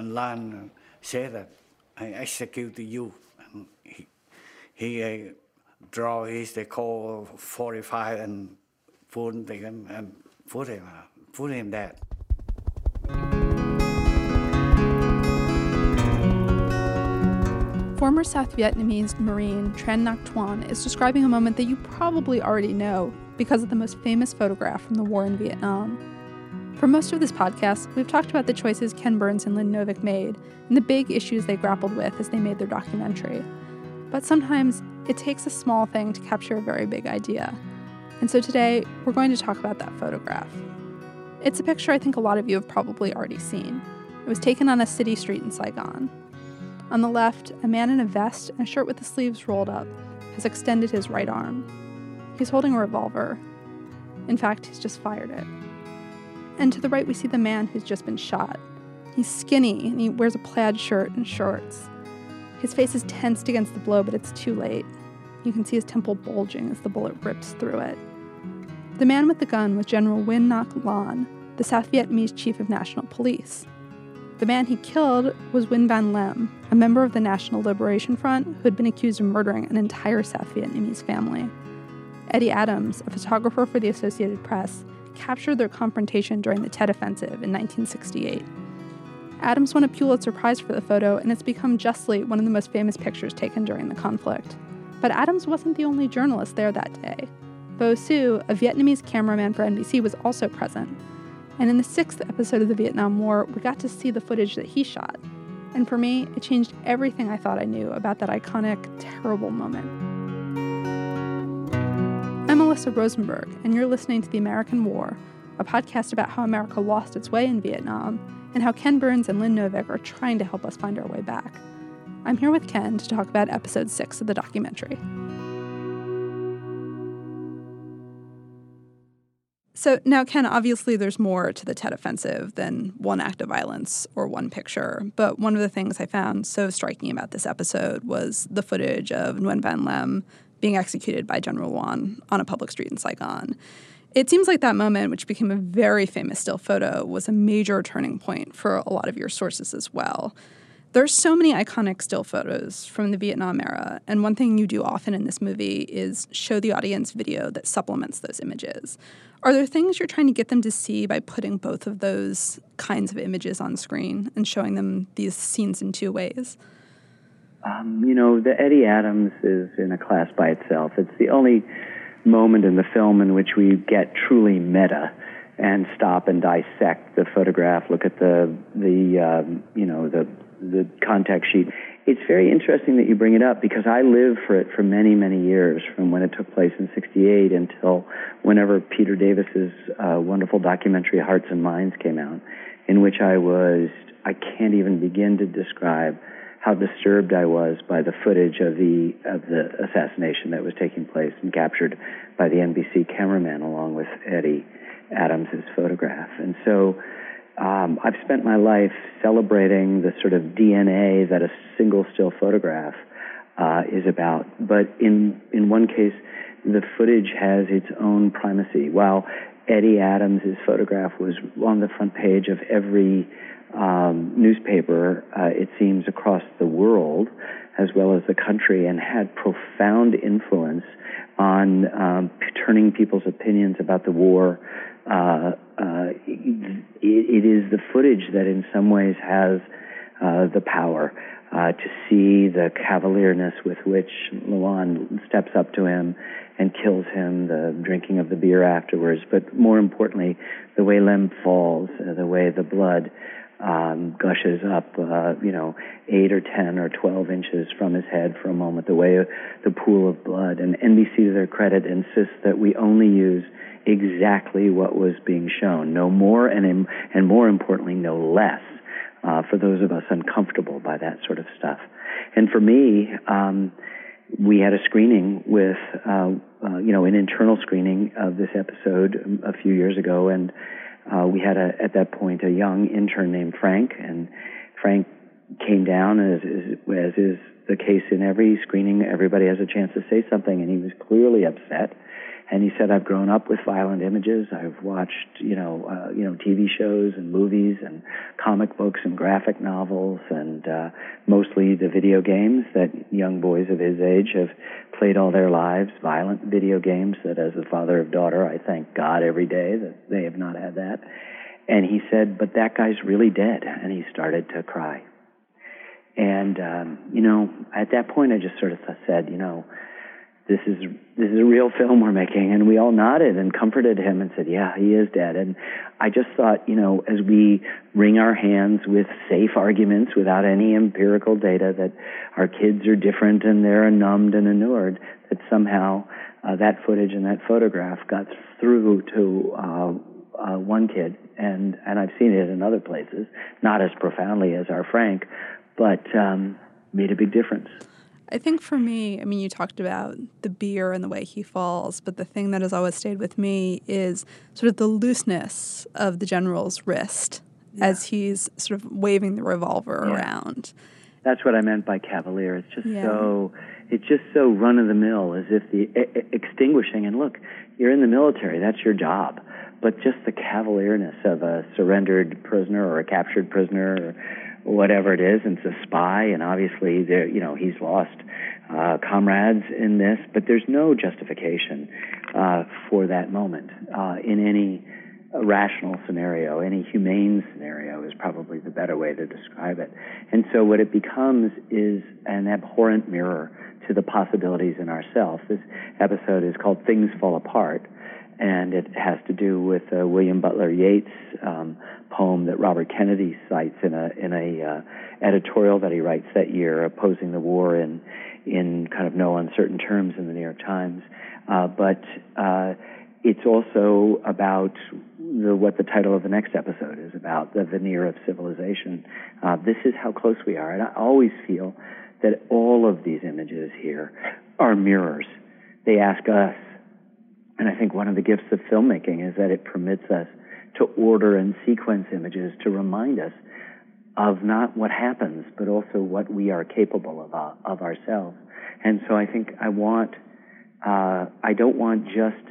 and Lan said that I execute you. And he, he uh, draw his the call 45 and put him and put him, uh, put him dead. Former South Vietnamese Marine Tran Ngoc Tuan is describing a moment that you probably already know because of the most famous photograph from the war in Vietnam. For most of this podcast, we've talked about the choices Ken Burns and Lynn Novick made and the big issues they grappled with as they made their documentary. But sometimes it takes a small thing to capture a very big idea. And so today, we're going to talk about that photograph. It's a picture I think a lot of you have probably already seen. It was taken on a city street in Saigon. On the left, a man in a vest and a shirt with the sleeves rolled up has extended his right arm. He's holding a revolver. In fact, he's just fired it. And to the right, we see the man who's just been shot. He's skinny and he wears a plaid shirt and shorts. His face is tensed against the blow, but it's too late. You can see his temple bulging as the bullet rips through it. The man with the gun was General Nguyen Ngoc Loan, the South Vietnamese chief of national police. The man he killed was Nguyen Van Lem, a member of the National Liberation Front who had been accused of murdering an entire South Vietnamese family. Eddie Adams, a photographer for the Associated Press, captured their confrontation during the Tet Offensive in 1968. Adams won a Pulitzer Prize for the photo, and it's become justly one of the most famous pictures taken during the conflict. But Adams wasn't the only journalist there that day. Vo Su, a Vietnamese cameraman for NBC, was also present, and in the sixth episode of the Vietnam War, we got to see the footage that he shot. And for me, it changed everything I thought I knew about that iconic, terrible moment. I'm Alyssa Rosenberg, and you're listening to The American War, a podcast about how America lost its way in Vietnam and how Ken Burns and Lynn Novick are trying to help us find our way back. I'm here with Ken to talk about episode six of the documentary. So now, Ken, obviously there's more to the Tet Offensive than one act of violence or one picture. But one of the things I found so striking about this episode was the footage of Nguyen Van Lem being executed by General Loan on a public street in Saigon. It seems like that moment, which became a very famous still photo, was a major turning point for a lot of your sources as well. There's so many iconic still photos from the Vietnam era, and one thing you do often in this movie is show the audience video that supplements those images. Are there things you're trying to get them to see by putting both of those kinds of images on screen and showing them these scenes in two ways? Um, you know, the Eddie Adams is in a class by itself. It's the only moment in the film in which we get truly meta and stop and dissect the photograph, look at the the um, you know the the contact sheet. It's very interesting that you bring it up because I lived for it for many, many years, from when it took place in '68 until whenever Peter Davis's uh, wonderful documentary Hearts and Minds came out, in which I was I can't even begin to describe how disturbed I was by the footage of the of the assassination that was taking place and captured by the NBC cameraman along with Eddie Adams's photograph. And so um, I've spent my life celebrating the sort of DNA that a single still photograph uh, is about. But in in one case, the footage has its own primacy. While Eddie Adams's photograph was on the front page of every um, newspaper, uh, it seems, across the world, as well as the country, and had profound influence on um, turning people's opinions about the war. Uh, uh, it, it is the footage that in some ways has uh, the power uh, to see the cavalierness with which Loan steps up to him and kills him, the drinking of the beer afterwards, but more importantly, the way Lem falls, uh, the way the blood um, gushes up, uh, you know, eight or ten or twelve inches from his head for a moment, the way the pool of blood. And NBC, to their credit, insists that we only use exactly what was being shown, no more and and more importantly, no less. Uh, for those of us uncomfortable by that sort of stuff, and for me, um, we had a screening with, uh, uh, you know, an internal screening of this episode a few years ago, and uh, we had a, at that point a young intern named Frank, and Frank came down as, as, as is the case in every screening. Everybody has a chance to say something, and he was clearly upset And he said, I've grown up with violent images. I've watched, you know, uh, you know, TV shows and movies and comic books and graphic novels and uh, mostly the video games that young boys of his age have played all their lives. Violent video games that, as a father of daughter, I thank God every day that they have not had that. And he said, but that guy's really dead. And he started to cry. And um, you know, at that point, I just sort of said, you know this is this is a real film we're making. And we all nodded and comforted him and said yeah he is dead. And i just thought you know as we wring our hands with safe arguments without any empirical data that our kids are different and they're numbed and inured that somehow uh, that footage and that photograph got through to uh, uh, one kid. And and I've seen it in other places not as profoundly as our Frank but um, made a big difference I think for me, I mean, you talked about the beer and the way he falls, but the thing that has always stayed with me is sort of the looseness of the general's wrist yeah. as he's sort of waving the revolver yeah. around. That's what I meant by cavalier. It's just yeah. so it's just so run of the mill, as if the e- extinguishing. And look, you're in the military; that's your job. But just the cavalierness of a surrendered prisoner or a captured prisoner. Or, whatever it is, and it's a spy, and obviously there, you know, he's lost uh, comrades in this, but there's no justification uh, for that moment uh, in any rational scenario. Any humane scenario is probably the better way to describe it. And so what it becomes is an abhorrent mirror to the possibilities in ourselves. This episode is called Things Fall Apart and it has to do with uh, William Butler Yeats um, poem that Robert Kennedy cites in a in a uh, editorial that he writes that year, opposing the war in in kind of no uncertain terms in the New York Times. Uh, but uh, it's also about the, what the title of the next episode is about the veneer of civilization. Uh, this is how close we are, and I always feel that all of these images here are mirrors. They ask us and I think one of the gifts of filmmaking is that it permits us to order and sequence images to remind us of not what happens, but also what we are capable of, uh, of ourselves. And so I think I want, uh, I don't want just,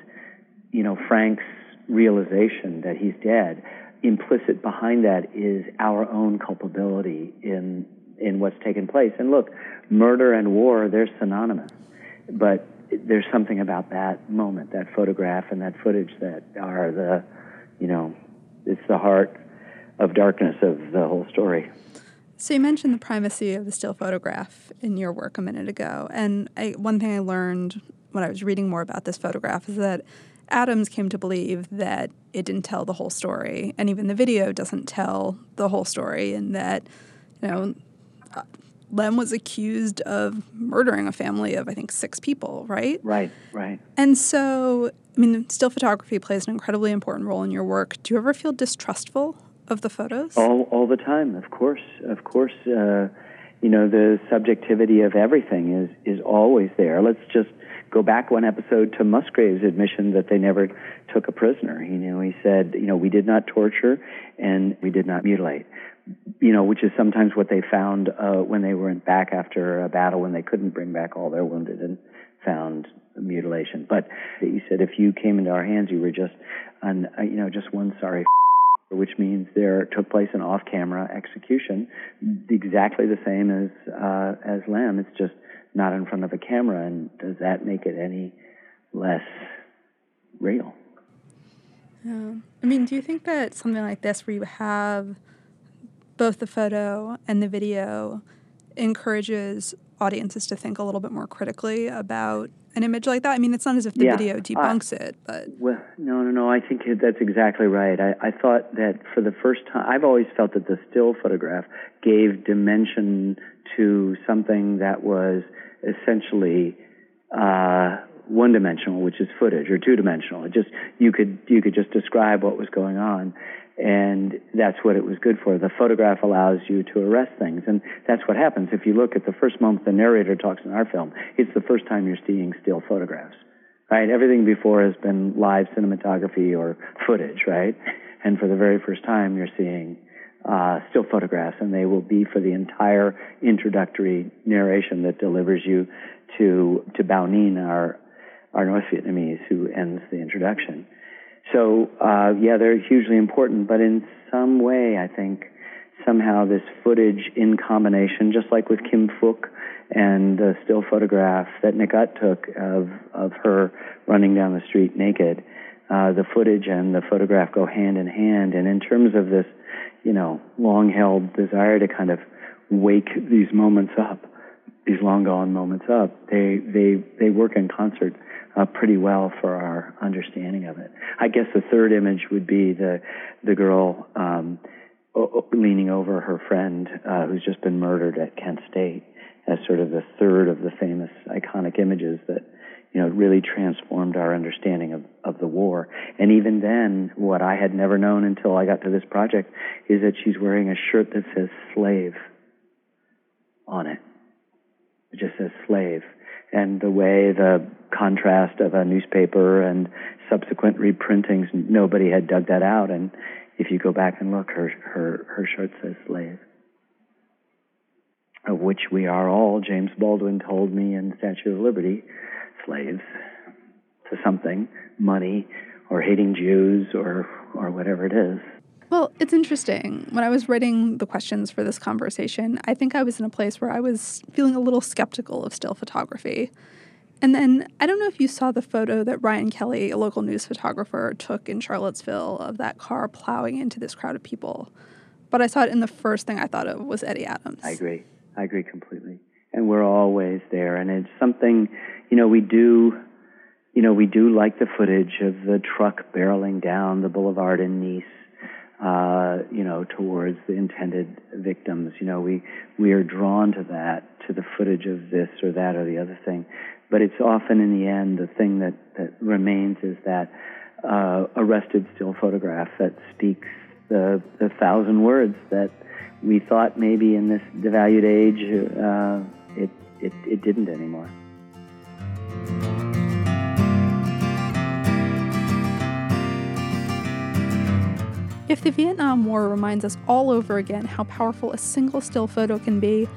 you know, Frank's realization that he's dead. Implicit behind that is our own culpability in, in what's taken place. And look, murder and war, they're synonymous. But there's something about that moment, that photograph and that footage that are the, you know, it's the heart of darkness of the whole story. So you mentioned the primacy of the still photograph in your work a minute ago, and I, one thing I learned when I was reading more about this photograph is that Adams came to believe that it didn't tell the whole story, and even the video doesn't tell the whole story, and that you know Lem was accused of murdering a family of, I think, six people, right? Right, right. And so, I mean, still photography plays an incredibly important role in your work. Do you ever feel distrustful of the photos? All, all the time, of course. Of course, uh, you know, the subjectivity of everything is, is always there. Let's just go back one episode to Musgrave's admission that they never took a prisoner. You know, he said, you know, we did not torture and we did not mutilate you know, which is sometimes what they found uh, when they went back after a battle when they couldn't bring back all their wounded and found mutilation. But he said if you came into our hands, you were just, an, uh, you know, just one sorry. which means there took place an off-camera execution, exactly the same as uh, as Lem. It's just not in front of a camera, and does that make it any less real? Yeah. I mean, do you think that something like this, where you have both the photo and the video encourages audiences to think a little bit more critically about an image like that. I mean, it's not as if the yeah, video debunks it, but well, no, no, no. I think that's exactly right. I, I thought that for the first time, I've always felt that the still photograph gave dimension to something that was essentially uh, one dimensional, which is footage, or two dimensional. It just you could you could just describe what was going on, and that's what it was good for. The photograph allows you to arrest things, and that's what happens. If you look at the first moment the narrator talks in our film, it's the first time you're seeing still photographs, right? Everything before has been live cinematography or footage, right? And for the very first time, you're seeing uh, still photographs, and they will be for the entire introductory narration that delivers you to to Bao Ninh, our our North Vietnamese, who ends the introduction. So, uh, yeah, they're hugely important, but in some way, I think somehow this footage in combination, just like with Kim Phuc and the still photograph that Nick Ut took of, of her running down the street naked, uh, the footage and the photograph go hand in hand. And in terms of this, you know, long held desire to kind of wake these moments up, these long gone moments up, they, they, they work in concert uh, pretty well for our understanding of it. I guess the third image would be the, the girl, um, leaning over her friend uh, who's just been murdered at Kent State as sort of the third of the famous iconic images that you know really transformed our understanding of, of the war. And even then, what I had never known until I got to this project is that she's wearing a shirt that says slave on it. It just says slave. And the way the contrast of a newspaper and subsequent reprintings, nobody had dug that out. And if you go back and look, her, her, her shirt says slave. Of which we are all, James Baldwin told me in Statue of Liberty, slaves to something, money, or hating Jews, or, or whatever it is. Well, it's interesting. When I was writing the questions for this conversation, I think I was in a place where I was feeling a little skeptical of still photography. And then I don't know if you saw the photo that Ryan Kelly, a local news photographer, took in Charlottesville of that car plowing into this crowd of people. But I saw it, and the first thing I thought of was Eddie Adams. I agree. I agree completely. And we're always there. And it's something, you know, we do, you know, we do like the footage of the truck barreling down the boulevard in Nice. Uh, you know, towards the intended victims. You know, we we are drawn to that, to the footage of this or that or the other thing. But it's often in the end the thing that, that remains is that uh, arrested still photograph that speaks the, the thousand words that we thought maybe in this devalued age uh, it, it, it didn't anymore. If the Vietnam War reminds us all over again how powerful a single still photo can be,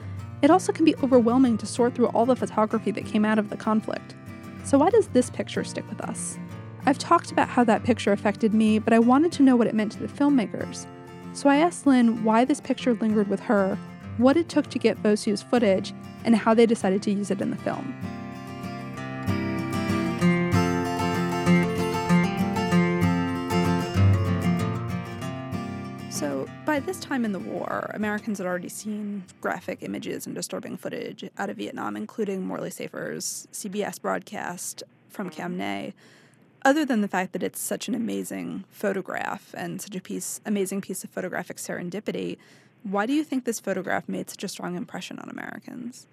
it also can be overwhelming to sort through all the photography that came out of the conflict. So, why does this picture stick with us? I've talked about how that picture affected me, but I wanted to know what it meant to the filmmakers. So I asked Lynn why this picture lingered with her, what it took to get Vo Su's footage, and how they decided to use it in the film. By this time in the war, Americans had already seen graphic images and disturbing footage out of Vietnam, including Morley Safer's CBS broadcast from Cam Ne. Other than the fact that it's such an amazing photograph and such a piece, amazing piece of photographic serendipity, why do you think this photograph made such a strong impression on Americans?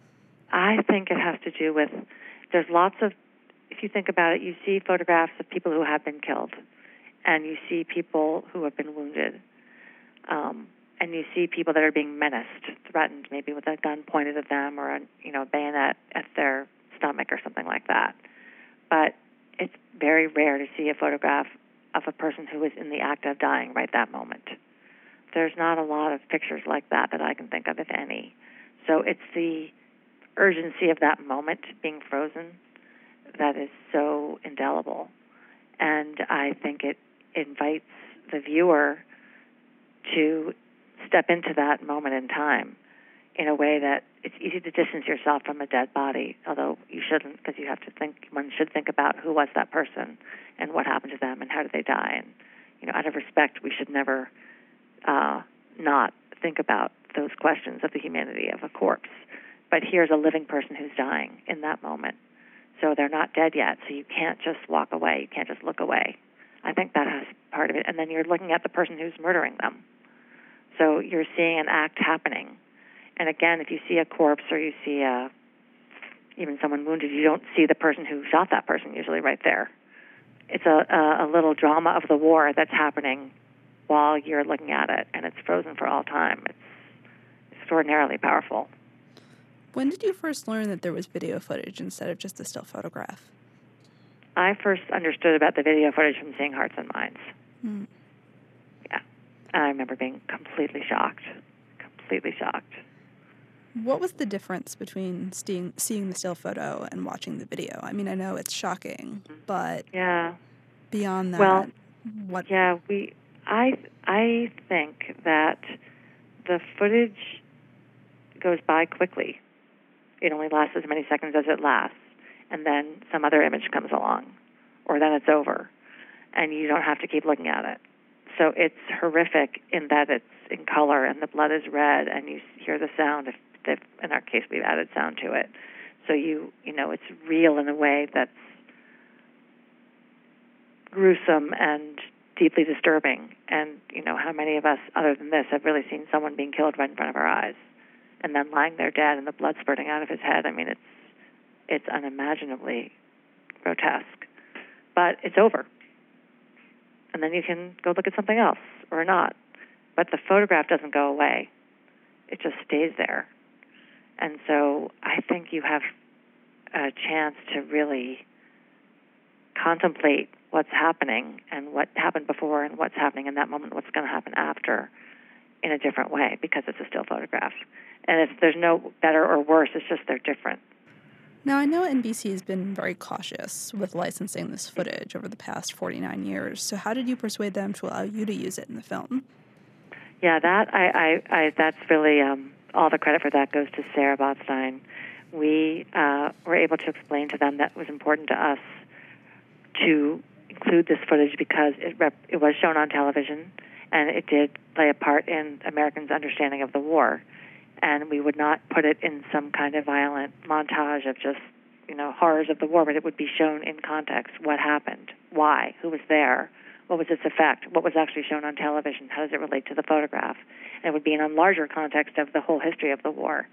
I think it has to do with there's lots of, if you think about it, you see photographs of people who have been killed, and you see people who have been wounded um, and you see people that are being menaced, threatened, maybe with a gun pointed at them or a you know bayonet at their stomach or something like that. But it's very rare to see a photograph of a person who is in the act of dying right that moment. There's not a lot of pictures like that that I can think of, if any. So it's the urgency of that moment being frozen that is so indelible. And I think it invites the viewer to step into that moment in time in a way that it's easy to distance yourself from a dead body, although you shouldn't, because you have to think. One should think about who was that person and what happened to them and how did they die. And you know, out of respect, we should never uh, not think about those questions of the humanity of a corpse. But here's a living person who's dying in that moment. So they're not dead yet. So you can't just walk away. You can't just look away. I think that has part of it. And then you're looking at the person who's murdering them. So you're seeing an act happening. And again, if you see a corpse or you see a, even someone wounded, you don't see the person who shot that person usually right there. It's a, a, a little drama of the war that's happening while you're looking at it, and it's frozen for all time. It's extraordinarily powerful. When did you first learn that there was video footage instead of just a still photograph? I first understood about the video footage from seeing Hearts and Minds. Mm. And I remember being completely shocked, completely shocked. What was the difference between seeing, seeing the still photo and watching the video? I mean, I know it's shocking, but yeah. beyond that, Well, what? Yeah, we. I I think that the footage goes by quickly. It only lasts as many seconds as it lasts, and then some other image comes along, or then it's over, and you don't have to keep looking at it. So it's horrific in that it's in color and the blood is red, and you hear the sound. If, if in our case we've added sound to it, so you you know it's real in a way that's gruesome and deeply disturbing. And you know, how many of us, other than this, have really seen someone being killed right in front of our eyes, and then lying there dead and the blood spurting out of his head? I mean, it's it's unimaginably grotesque, but it's over. And then you can go look at something else or not. But the photograph doesn't go away; it just stays there. And so I think you have a chance to really contemplate what's happening and what happened before and what's happening in that moment, what's going to happen after in a different way because it's a still photograph. And if there's no better or worse, it's just they're different. Now, I know NBC has been very cautious with licensing this footage over the past 49 years. So, how did you persuade them to allow you to use it in the film? Yeah, that I, I, I that's really um, all the credit for that goes to Sarah Botstein. We uh, were able to explain to them that it was important to us to include this footage because it rep- it was shown on television and it did play a part in Americans' understanding of the war. And we would not put it in some kind of violent montage of just you know horrors of the war, but it would be shown in context. What happened? Why? Who was there? What was its effect? What was actually shown on television? How does it relate to the photograph? And it would be in a larger context of the whole history of the war,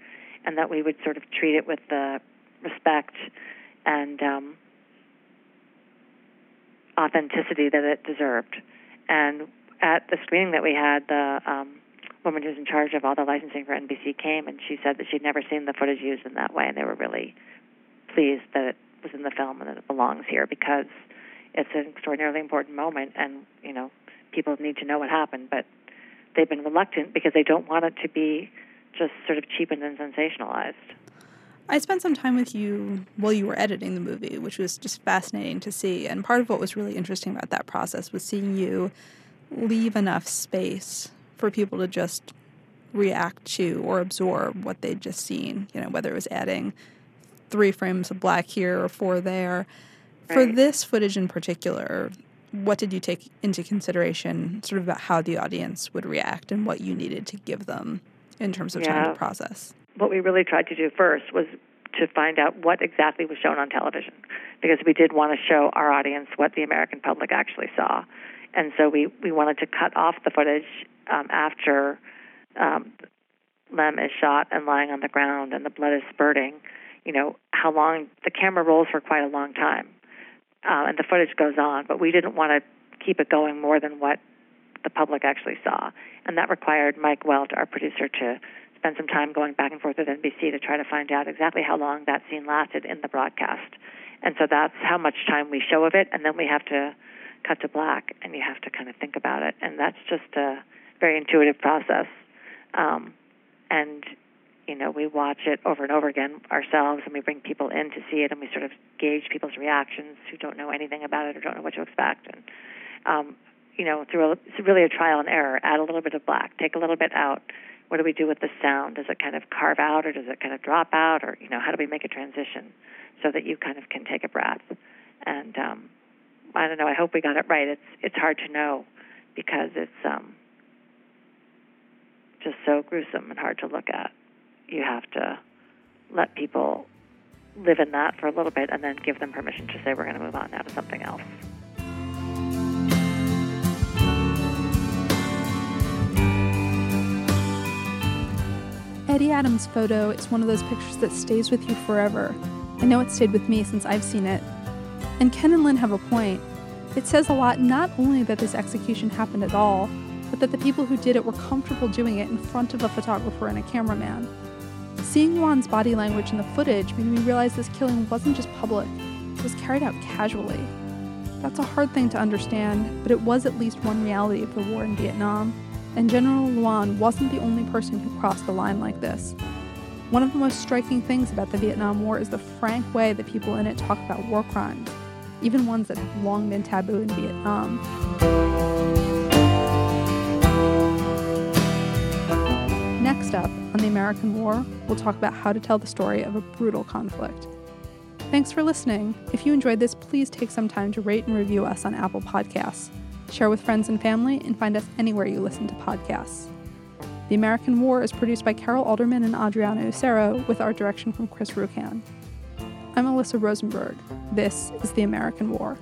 and that we would sort of treat it with the respect and um, authenticity that it deserved. And at the screening that we had, the um, woman who's in charge of all the licensing for NBC came, and she said that she'd never seen the footage used in that way, and they were really pleased that it was in the film and that it belongs here because it's an extraordinarily important moment, and you know people need to know what happened, but they've been reluctant because they don't want it to be just sort of cheapened and sensationalized. I spent some time with you while you were editing the movie, which was just fascinating to see. And part of what was really interesting about that process was seeing you leave enough space for people to just react to or absorb what they'd just seen, you know, whether it was adding three frames of black here or four there. For this footage in particular, what did you take into consideration sort of about how the audience would react and what you needed to give them in terms of time Yeah. to process? what we really tried to do first was to find out what exactly was shown on television because we did want to show our audience what the American public actually saw. And so we, we wanted to cut off the footage um, after um, Lem is shot and lying on the ground and the blood is spurting. You know, how long the camera rolls for quite a long time. Uh, and the footage goes on, but we didn't want to keep it going more than what the public actually saw. And that required Mike Welt, our producer, to spend some time going back and forth with NBC to try to find out exactly how long that scene lasted in the broadcast. And so that's how much time we show of it, and then we have to cut to black, and you have to kind of think about it. And that's just a very intuitive process. Um, and you know, we watch it over and over again ourselves, and we bring people in to see it, and we sort of gauge people's reactions who don't know anything about it or don't know what to expect. And um, you know, through a, it's really a trial and error. Add a little bit of black, take a little bit out. What do we do with the sound? Does it kind of carve out, or does it kind of drop out, or you know, how do we make a transition so that you kind of can take a breath? And um, I don't know. I hope we got it right. It's it's hard to know because it's um, just so gruesome and hard to look at. You have to let people live in that for a little bit and then give them permission to say we're going to move on now to something else. Eddie Adams' photo is one of those pictures that stays with you forever. I know it stayed with me since I've seen it. And Ken and Lynn have a point. It says a lot not only that this execution happened at all, but that the people who did it were comfortable doing it in front of a photographer and a cameraman. Seeing Loan's body language in the footage made me realize this killing wasn't just public, it was carried out casually. That's a hard thing to understand, but it was at least one reality of the war in Vietnam, and General Loan wasn't the only person who crossed the line like this. One of the most striking things about the Vietnam War is the frank way that people in it talk about war crimes, even ones that have long been taboo in Vietnam. Next up on the American War, we'll talk about how to tell the story of a brutal conflict. Thanks for listening. If you enjoyed this, please take some time to rate and review us on Apple Podcasts. Share with friends and family, and find us anywhere you listen to podcasts. The American War is produced by Carol Alderman and Adriana Usero, with art direction from Chris Rukan. I'm Alyssa Rosenberg. This is The American War.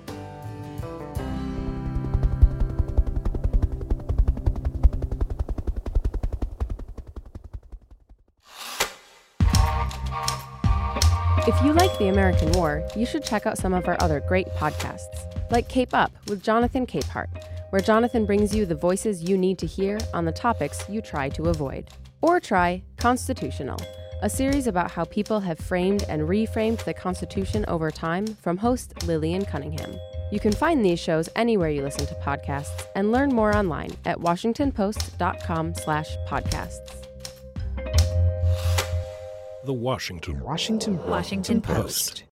If you like the American War, you should check out some of our other great podcasts, like Cape Up with Jonathan Capehart, where Jonathan brings you the voices you need to hear on the topics you try to avoid. Or try Constitutional, a series about how people have framed and reframed the Constitution over time from host Lillian Cunningham. You can find these shows anywhere you listen to podcasts and learn more online at washingtonpost.com/podcasts. The Washington Washington Washington Post. Post.